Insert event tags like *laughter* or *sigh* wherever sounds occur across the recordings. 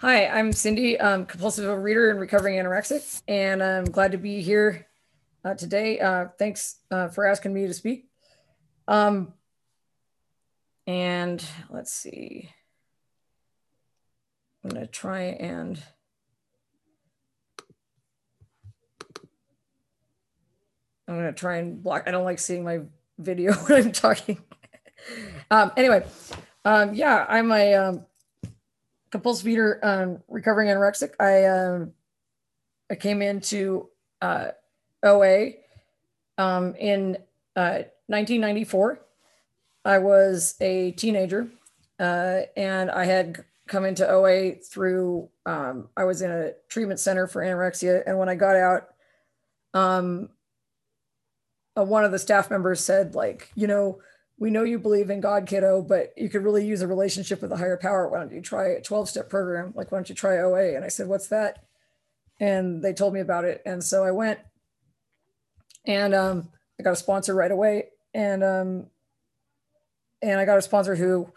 Hi, I'm Cindy, um, compulsive reader and recovering anorexic, and I'm glad to be here uh, today. Uh, thanks uh, for asking me to speak. Um, and let's see. I'm going to try and. I'm going to try and block. I don't like seeing my video *laughs* when I'm talking. *laughs* um, anyway, um, yeah, I'm a um, compulsive eater, um, recovering anorexic. I um, I came into uh, OA um, in uh, 1994. I was a teenager, uh, and I had come into OA through. Um, I was in a treatment center for anorexia, and when I got out, um, uh, one of the staff members said, like, you know, we know you believe in God, kiddo, but you could really use a relationship with a higher power. Why don't you try a 12 step program? Like, why don't you try OA? And I said, what's that? And they told me about it. And so I went and um, I got a sponsor right away. And, um, and I got a sponsor who,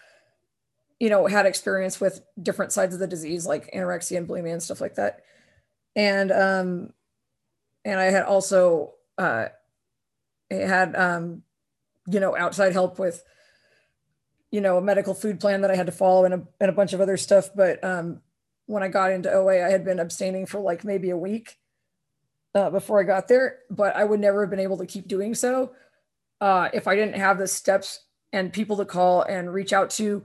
you know, had experience with different sides of the disease, like anorexia and bulimia and stuff like that. And, um, and I had also, uh, had, um, you know, outside help with, you know, a medical food plan that I had to follow and a, and a bunch of other stuff. But um, when I got into OA, I had been abstaining for like maybe a week uh, before I got there, but I would never have been able to keep doing so uh, if I didn't have the steps and people to call and reach out to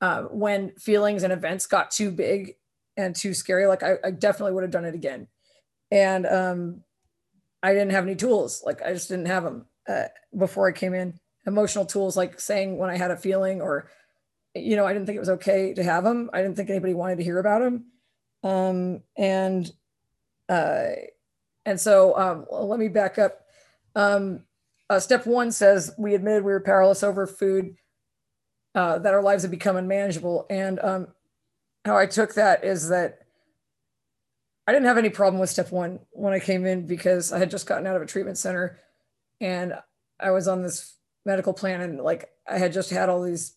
uh, when feelings and events got too big and too scary. Like I, I definitely would have done it again. And um, I didn't have any tools. Like I just didn't have them uh, before I came in. Emotional tools like saying when I had a feeling or, you know, I didn't think it was okay to have them. I didn't think anybody wanted to hear about them. Um, and, uh, and so um, let me back up. Um, uh, step one says we admitted we were powerless over food, uh, that our lives had become unmanageable. And um, how I took that is that I didn't have any problem with step one when I came in because I had just gotten out of a treatment center and I was on this medical plan and like I had just had all these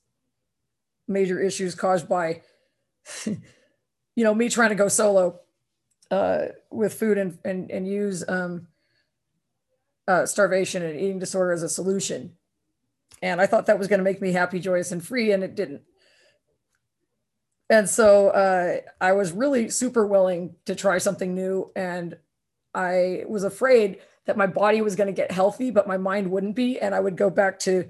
major issues caused by *laughs* you know me trying to go solo uh, with food and and, and use um, uh, starvation and eating disorder as a solution. And I thought that was going to make me happy joyous and free and it didn't. And so uh, I was really super willing to try something new and I was afraid that my body was going to get healthy, but my mind wouldn't be. And I would go back to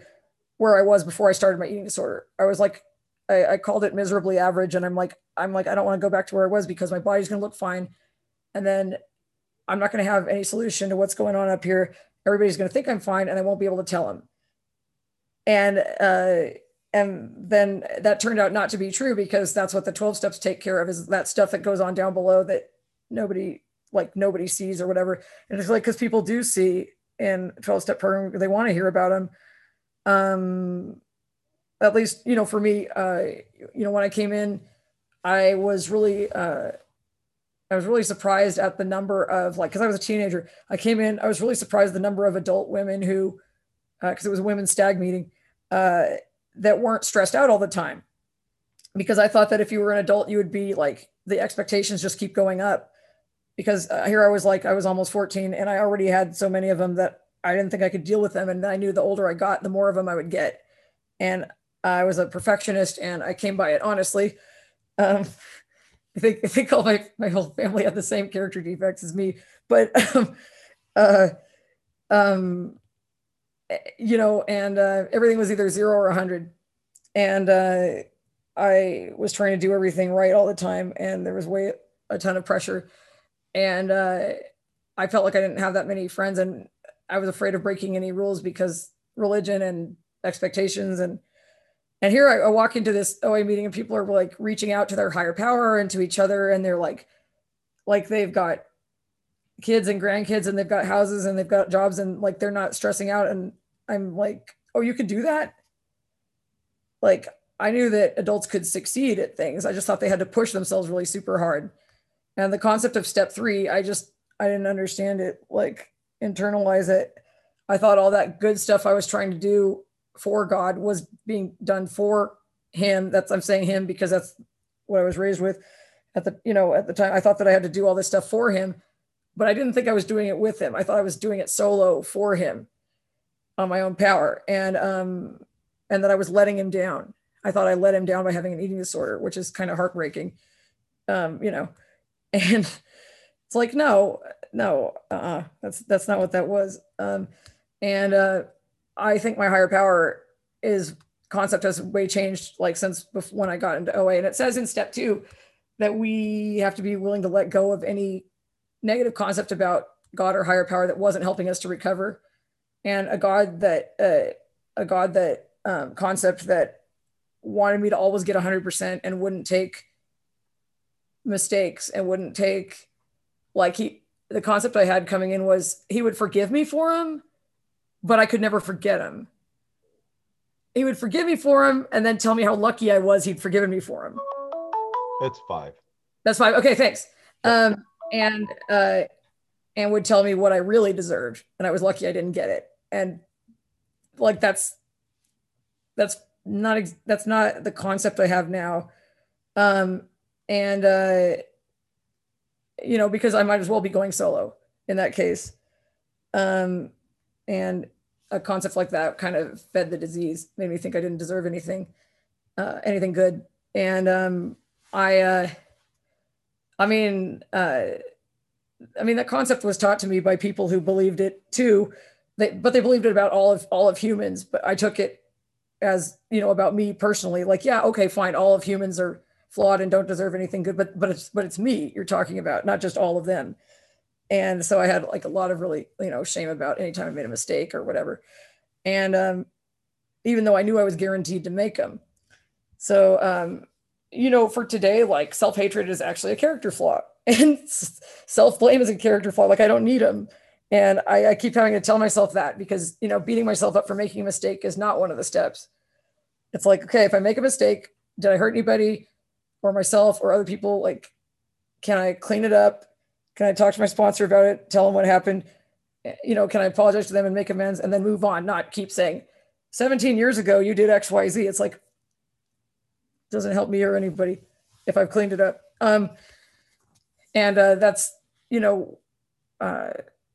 where I was before I started my eating disorder. I was like, I, I called it miserably average. And I'm like, I'm like, I don't want to go back to where I was because my body's going to look fine. And then I'm not going to have any solution to what's going on up here. Everybody's going to think I'm fine and I won't be able to tell them. And, uh, and then that turned out not to be true because that's what the 12 steps take care of is that stuff that goes on down below that nobody like nobody sees or whatever. And it's like because people do see in 12 step program, they want to hear about them. Um, at least, you know, for me, uh, you know, when I came in, I was really, uh, I was really surprised at the number of like, because I was a teenager, I came in, I was really surprised the number of adult women who, because uh, it was a women's stag meeting, uh, that weren't stressed out all the time. Because I thought that if you were an adult, you would be like the expectations just keep going up because uh, here I was like I was almost 14 and I already had so many of them that I didn't think I could deal with them. And I knew the older I got the more of them I would get. And I was a perfectionist and I came by it honestly. Um, *laughs* I think I think all my my whole family had the same character defects as me but *laughs* um, uh, um, you know and uh, everything was either zero or 100 and uh, I was trying to do everything right all the time and there was way a ton of pressure and uh, I felt like I didn't have that many friends, and I was afraid of breaking any rules because religion and expectations and and here I, I, walk into this OA meeting and people are like reaching out to their higher power and to each other, and they're like, like they've got kids and grandkids and they've got houses and they've got jobs and like they're not stressing out. And I'm like, oh, you could do that. Like I knew that adults could succeed at things. I just thought they had to push themselves really super hard and the concept of step three i just i didn't understand it like internalize it. I thought all that good stuff i was trying to do for god was being done for him. That's i'm saying him because that's what i was raised with at the you know at the time. I thought that i had to do all this stuff for him but i didn't think i was doing it with him. I thought i was doing it solo for him on my own power. And um and that i was letting him down. I thought i let him down by having an eating disorder which is kind of heartbreaking. Um you know *laughs* and it's like no no uh that's that's not what that was. Um and uh i think my higher power is concept has way changed like since before, when i got into oa and it says in step two that we have to be willing to let go of any negative concept about God or higher power that wasn't helping us to recover, and a God that uh, a God that um, concept that wanted me to always get 100% and wouldn't take mistakes and wouldn't take like he the concept I had coming in was he would forgive me for him, but I could never forget him. He would forgive me for him and then tell me how lucky I was he'd forgiven me for him. It's five. That's five. Okay, thanks. Um, and uh, and would tell me what I really deserved, and I was lucky I didn't get it. And like that's that's not ex- that's not the concept I have now. Um, and uh, you know, because I might as well be going solo in that case. Um, and a concept like that kind of fed the disease, made me think I didn't deserve anything, uh, anything good. And um, I, uh, I mean, uh, I mean that concept was taught to me by people who believed it too. They, but they believed it about all of all of humans. But I took it as you know about me personally. Like, yeah, okay, fine. All of humans are flawed and don't deserve anything good. But but it's but it's me you're talking about, not just all of them. And so I had like a lot of really you know shame about anytime I made a mistake or whatever. And um, even though I knew I was guaranteed to make them, so um, you know, for today, like self hatred is actually a character flaw, *laughs* and self blame is a character flaw. Like I don't need them, and I, I, keep having to tell myself that because you know, beating myself up for making a mistake is not one of the steps. It's like, okay, if I make a mistake, did I hurt anybody, or myself, or other people? Like, can I clean it up? Can I talk to my sponsor about it? Tell them what happened. Eh, you know, can I apologize to them and make amends, and then move on? Not keep saying, 17 years ago you did X, Y, Z. It's like, doesn't help me or anybody if I've cleaned it up. Um, and uh, that's you know, uh,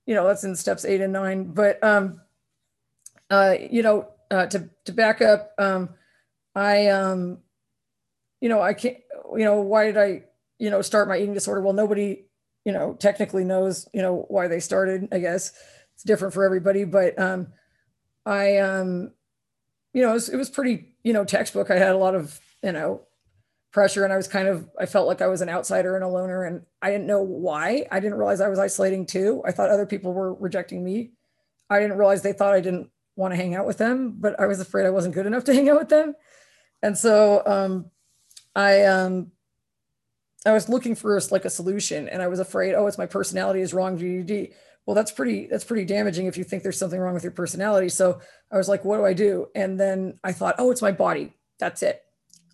you know that's in steps eight and nine. But um, uh, you know, uh, to to back up, um, I um, you know, I can't. You know, why did I you know start my eating disorder? Well, nobody you know technically knows you know why they started. I guess it's different for everybody, but um, I um, you know, it was, it was pretty you know textbook. I had a lot of you know, pressure. And I was kind of, I felt like I was an outsider and a loner. And I didn't know why. I didn't realize I was isolating too. I thought other people were rejecting me. I didn't realize they thought I didn't want to hang out with them, but I was afraid I wasn't good enough to hang out with them. And so um, I, um, I was looking for like a solution and I was afraid, oh, it's my personality is wrong, GDD. Well, that's pretty, that's pretty damaging if you think there's something wrong with your personality. So I was like, what do I do? And then I thought, oh, it's my body. That's it.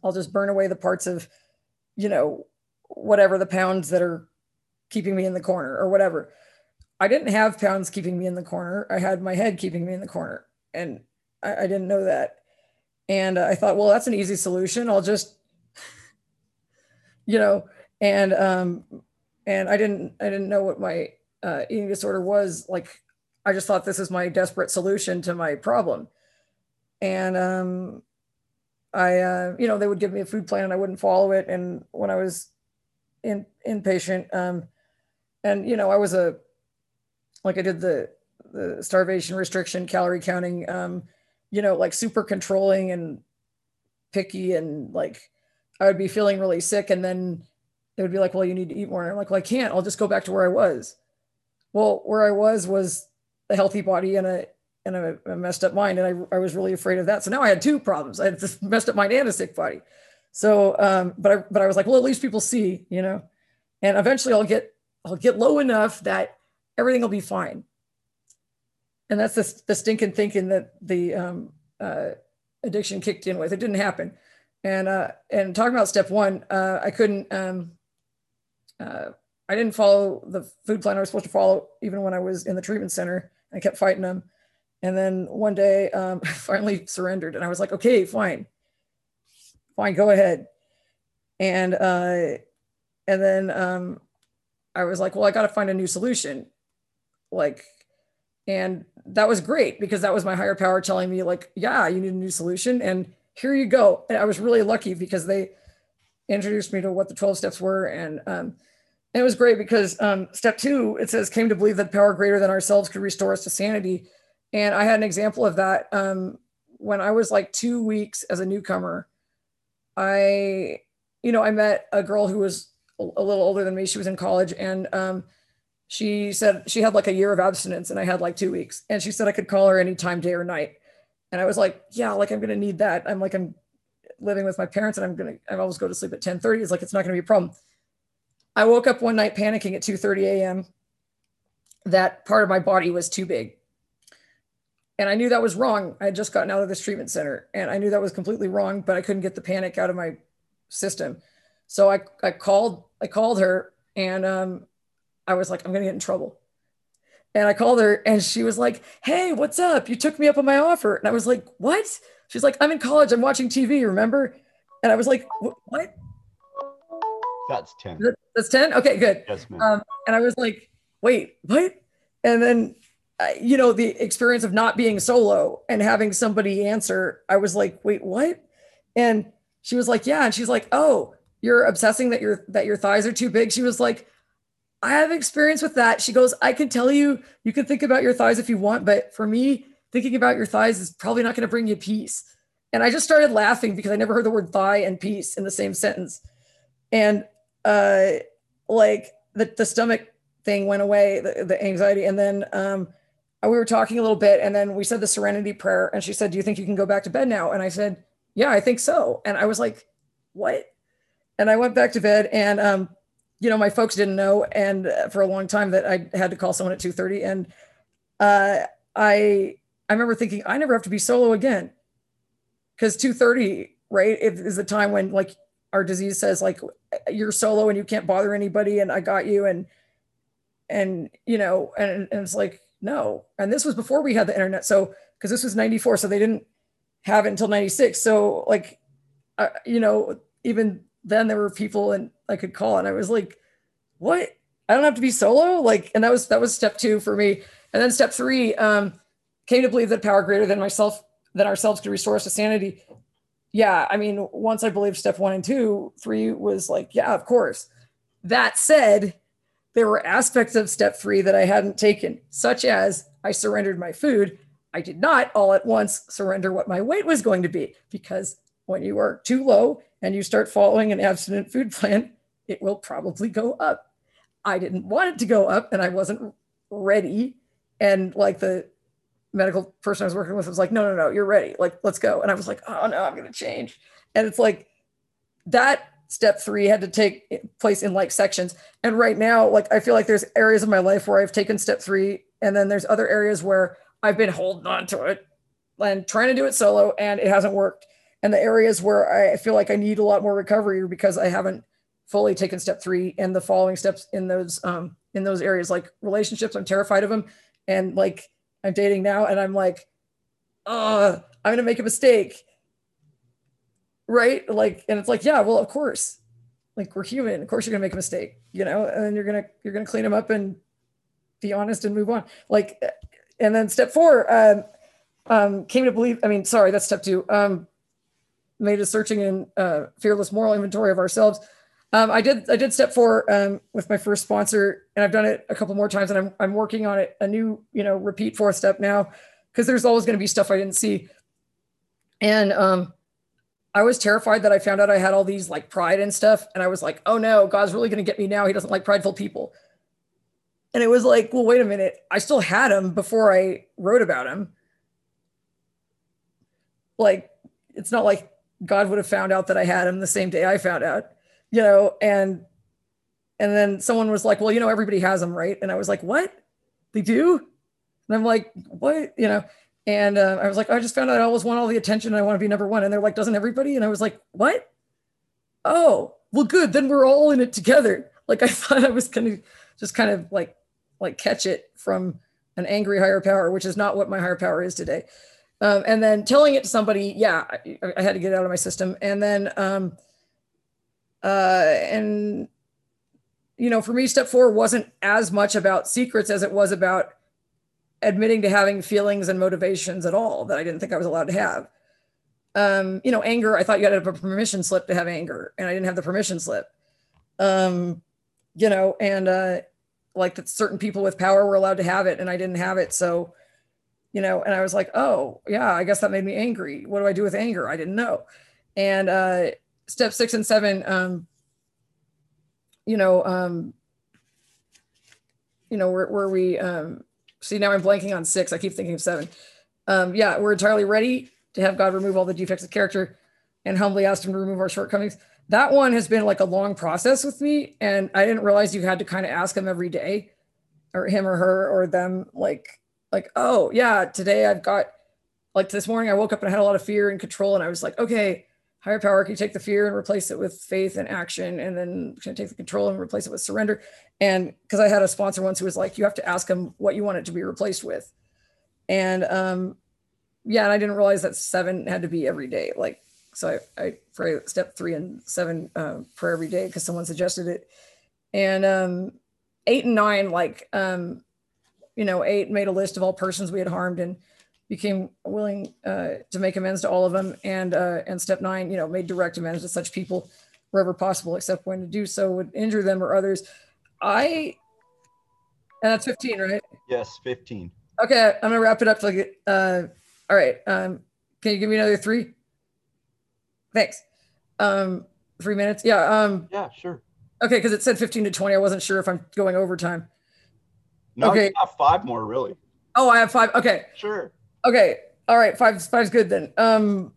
I'll just burn away the parts of, you know, whatever the pounds that are keeping me in the corner or whatever. I didn't have pounds keeping me in the corner. I had my head keeping me in the corner. And I, I didn't know that. And I thought, well, that's an easy solution. I'll just, you know, and, um, and I didn't, I didn't know what my uh, eating disorder was. Like, I just thought this is my desperate solution to my problem. And, um, I, uh, you know, they would give me a food plan and I wouldn't follow it. And when I was in inpatient, um, and you know, I was a, like I did the, the starvation restriction, calorie counting, um, you know, like super controlling and picky and like I would be feeling really sick and then they would be like, well, you need to eat more. And I'm like, well, I can't, I'll just go back to where I was. Well, where I was was a healthy body and a and a, a, messed up mind. And I, I was really afraid of that. So now I had two problems. I had this *laughs* messed up mind and a sick body. So, um, but I, but I was like, well, at least people see, you know, and eventually I'll get, I'll get low enough that everything will be fine. And that's the, the stinking thinking that the um, uh, addiction kicked in with. It didn't happen. And, uh, and talking about step one, uh, I couldn't, um, uh, I didn't follow the food plan I was supposed to follow even when I was in the treatment center. I kept fighting them. And then one day, um, *laughs* I finally surrendered, and I was like, "Okay, fine, fine, go ahead." And uh, and then um, I was like, well, I got to find a new solution. Like, and that was great because that was my higher power telling me, like, yeah, you need a new solution. And here you go. And I was really lucky because they introduced me to what the 12 steps were. And, um, and it was great because um, step two, it says, came to believe that power greater than ourselves could restore us to sanity. And I had an example of that um, when I was like two weeks as a newcomer. I, you know, I met a girl who was a little older than me. She was in college and um, she said she had like a year of abstinence and I had like two weeks. And she said I could call her anytime, day or night. And I was like, yeah, like I'm to need that. I'm like, I'm living with my parents and I'm to, I always go to sleep at 10 30. It's like, it's not to be a problem. I woke up one night panicking at 2 30 a.m. That part of my body was too big. And I knew that was wrong. I had just gotten out of this treatment center and I knew that was completely wrong, but I couldn't get the panic out of my system. So I, I called, I called her and um, I was like, I'm to get in trouble. And I called her and she was like, Hey, what's up? You took me up on my offer. And I was like, What? She's like, I'm in college. I'm watching TV, remember? And I was like, What? That's 10. That's 10? Okay, good. Yes, ma'am. Um, and I was like, Wait, what? And then, uh, you know, the experience of not being solo and having somebody answer, I was like, Wait, what? And she was like, Yeah. And she's like, Oh, you're obsessing that your that your thighs are too big. She was like, I have experience with that. She goes, I can tell you, you can think about your thighs if you want, but for me, thinking about your thighs is probably not going to bring you peace. And I just started laughing because I never heard the word thigh and peace in the same sentence. And uh, like the, the stomach thing went away, the, the anxiety. And then um, we were talking a little bit, and then we said the serenity prayer. And she said, Do you think you can go back to bed now? And I said, Yeah, I think so. And I was like, What? And I went back to bed and um, you know, my folks didn't know, and uh, for a long time that I had to call someone at two thirty, and uh, I I remember thinking I never have to be solo again, because two thirty right is the time when like our disease says like you're solo and you can't bother anybody, and I got you, and and you know, and and it's like no, and this was before we had the internet, so because this was ninety four, so they didn't have it until ninety six, so like, uh, you know, even then there were people and I could call and I was like, what? I don't have to be solo. Like, and that was, that was step two for me. And then step three, um, came to believe that power greater than myself, than ourselves could restore us to sanity. Yeah. I mean, once I believed step one and two, three was like, yeah, of course. That said, there were aspects of step three that I hadn't taken, such as I surrendered my food. I did not all at once surrender what my weight was going to be because when you are too low and you start following an abstinent food *laughs* plan, it will probably go up. I didn't want it to go up and I wasn't ready. And like the medical person I was working with was like, no, no, no, you're ready. Like, let's go. And I was like, oh no, I'm going to change. And it's like that step three had to take place in like sections. And right now, like, I feel like there's areas of my life where I've taken step three. And then there's other areas where I've been holding on to it and trying to do it solo and it hasn't worked and the areas where I feel like I need a lot more recovery because I haven't fully taken step three and the following steps in those um, in those areas like relationships. I'm terrified of them, and like I'm dating now, and I'm like, uh, I'm gonna make a mistake, right? Like, and it's like, yeah, well, of course, like we're human. Of course, you're gonna make a mistake, you know, and you're gonna you're gonna clean them up and be honest and move on. Like, and then step four. Um, um, came to believe, I mean, sorry, that's step two. Um, made a searching and uh, fearless moral inventory of ourselves. Um, I did I did step four um, with my first sponsor, and I've done it a couple more times, and I'm I'm working on it a new you know repeat fourth step now because there's always going to be stuff I didn't see, and um, I was terrified that I found out I had all these like pride and stuff, and I was like, oh no, God's really going to get me now. He doesn't like prideful people, and it was like, well, wait a minute, I still had him before I wrote about him. Like, it's not like God would have found out that I had him the same day I found out, you know, and and then someone was like, well, you know, everybody has them, right? And I was like, what? They do? And I'm like, what? You know, and uh, I was like, I just found out I always want all the attention. I want to be number one. And they're like, doesn't everybody? And I was like, what? Oh, well, good. Then we're all in it together. *laughs* Like I thought I was going to just kind of like like catch it from an angry higher power, which is not what my higher power is today. Um, and then telling it to somebody, yeah, I, I, had to get it out of my system. And then, um, uh, and you know, for me, step four wasn't as much about secrets as it was about admitting to having feelings and motivations at all that I didn't think I was allowed to have. Um, you know, anger, I thought you had to have a permission slip to have anger, and I didn't have the permission slip. Um, you know, and uh, like that certain people with power were allowed to have it, and I didn't have it. So, you know, and I was like, oh, yeah, I guess that made me angry. What do I do with anger? I didn't know. And uh, step six and seven, um, you know, um, you know, where, where we, um, see now I'm blanking on six. I keep thinking of seven. Um, yeah, we're entirely ready to have God remove all the defects of character and humbly asked him to remove our shortcomings. That one has been like a long process with me. And I didn't realize you had to kind of ask him every day or him or her or them like, like, oh yeah, today I've got like this morning I woke up and I had a lot of fear and control. And I was like, okay, higher power, can you take the fear and replace it with faith and action? And then can I take the control and replace it with surrender? And because I had a sponsor once who was like, you have to ask them what you want it to be replaced with. And um, yeah, and I didn't realize that seven had to be every day. Like, so I, I pray step three and seven uh, for every day because someone suggested it. And um, eight and nine, like, um, you know, eight made a list of all persons we had harmed and became willing uh, to make amends to all of them. And uh, and step nine, you know, made direct amends to such people wherever possible, except when to do so would injure them or others. I, and that's 15, right? Yes, 15. Okay, I'm gonna wrap it up like uh all right. Um can you give me another three? Thanks. Um three minutes. Yeah. Um Yeah, sure. okay, because it said 15 to 20. I wasn't sure if I'm going overtime. No, Okay. five more, really. Oh, I have five. Okay. Sure. Okay. All right. Five five's good then. Um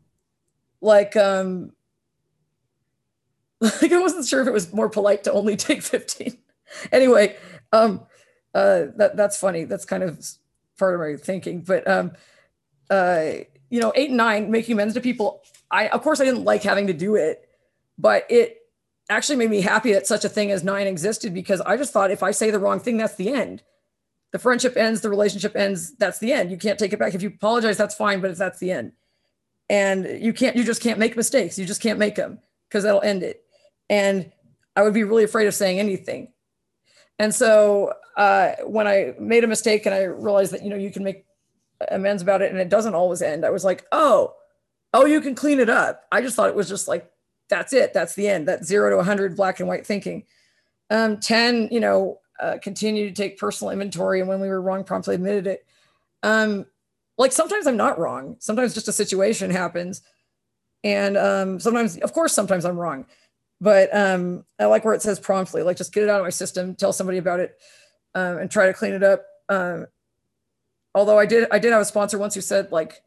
like um *laughs* like I wasn't sure if it was more polite to only take 15. *laughs* anyway, um uh that that's funny. That's kind of part of my thinking. But um uh you know, eight and nine, making amends to people. I of course I didn't like having to do it, but it actually made me happy that such a thing as nine existed because I just thought if I say the wrong thing, that's the end. The friendship ends, the relationship ends, that's the end. You can't take it back. If you apologize, that's fine, but if that's the end. And you can't, you just can't make mistakes. You just can't make them because that'll end it. And I would be really afraid of saying anything. And so uh, when I made a mistake and I realized that, you know, you can make amends about it and it doesn't always end, I was like, oh, oh, you can clean it up. I just thought it was just like, that's it. That's the end. That zero to 100 black and white thinking. Um, 10, you know, uh, continue to take personal inventory. And when we were wrong, promptly admitted it. Um, like sometimes I'm not wrong. Sometimes just a situation happens. And um, sometimes, of course, sometimes I'm wrong. But um, I like where it says promptly, like just get it out of my system, tell somebody about it, um, and try to clean it up. Um, although I did, I did have a sponsor once who said, like,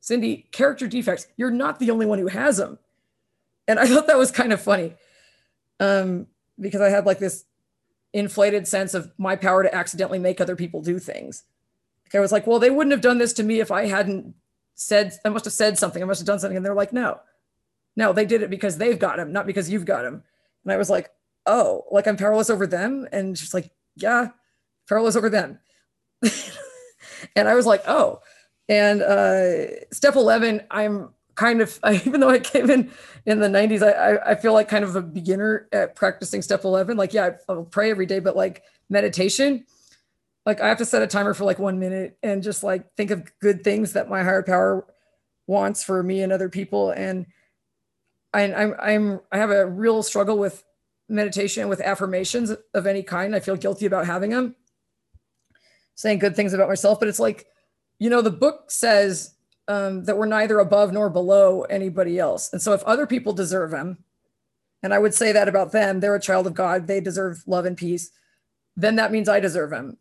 Cindy, character defects, you're not the only one who has them. And I thought that was kind of funny um, because I had like this inflated sense of my power to accidentally make other people do things. I was like, well, they wouldn't have done this to me if I hadn't said, I must have said something. I must have done something. And they're like, no, no, they did it because they've got him, not because you've got him. And I was like, oh, like I'm powerless over them. And she's like, yeah, powerless over them. *laughs* and I was like, oh. And uh, step 11, I'm kind of, *laughs* I, even though I came in in the 90s, I, I, I feel like kind of a beginner at practicing step 11. Like, yeah, I'll pray every day, but like meditation, like I have to set a timer for like one minute and just like think of good things that my higher power wants for me and other people. And I, I'm, I'm, I have a real struggle with meditation with affirmations of any kind. I feel guilty about having them, saying good things about myself, but it's like, you know, the book says um, that we're neither above nor below anybody else. And so if other people deserve them, and I would say that about them, they're a child of God, they deserve love and peace, then that means I deserve them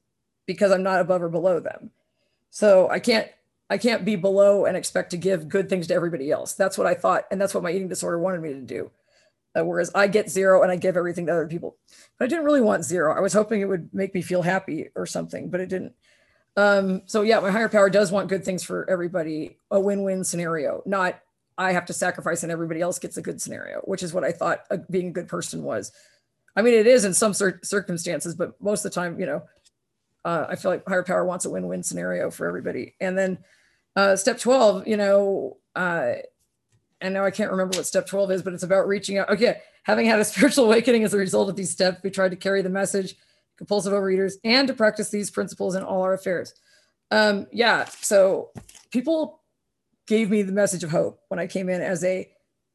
because I'm not above or below them. So I can't I can't be below and expect to give good things to everybody else. That's what I thought, and that's what my eating disorder wanted me to do. Uh, whereas I get zero and I give everything to other people. But I didn't really want zero. I was hoping it would make me feel happy or something, but it didn't. Um, so yeah, my higher power does want good things for everybody, a win-win scenario, not I have to sacrifice and everybody else gets a good scenario, which is what I thought being a good person was. I mean, it is in some cir- circumstances, but most of the time, you know, uh, I feel like higher power wants a win-win scenario for everybody. And then uh, step 12, you know, uh, and now I can't remember what step 12 is, but it's about reaching out. Okay. Having had a *laughs* spiritual awakening as a result of these steps, we tried to carry the message, compulsive overeaters, and to practice these principles in all our affairs. Um, yeah, so people gave me the message of hope when I came in as a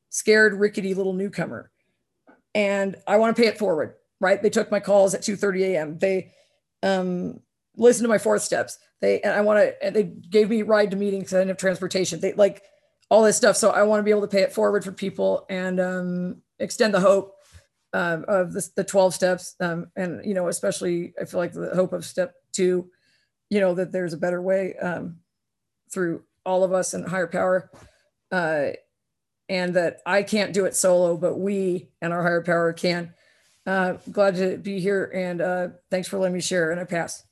scared, rickety little newcomer. And I want to pay it forward, right? They took my calls at 2:30 a.m. They um listened to my fourth steps. They and I want to and they gave me ride to meetings because I didn't have transportation. They like all this stuff. So I want to be able to pay it forward for people and um extend the hope um, of the, the 12 steps. Um, and, you know, especially I feel like the hope of step two, you know, that there's a better way um, through all of us and higher power. Uh, and that I can't do it solo, but we and our higher power can. Uh, glad to be here and uh, thanks for letting me share. And I pass.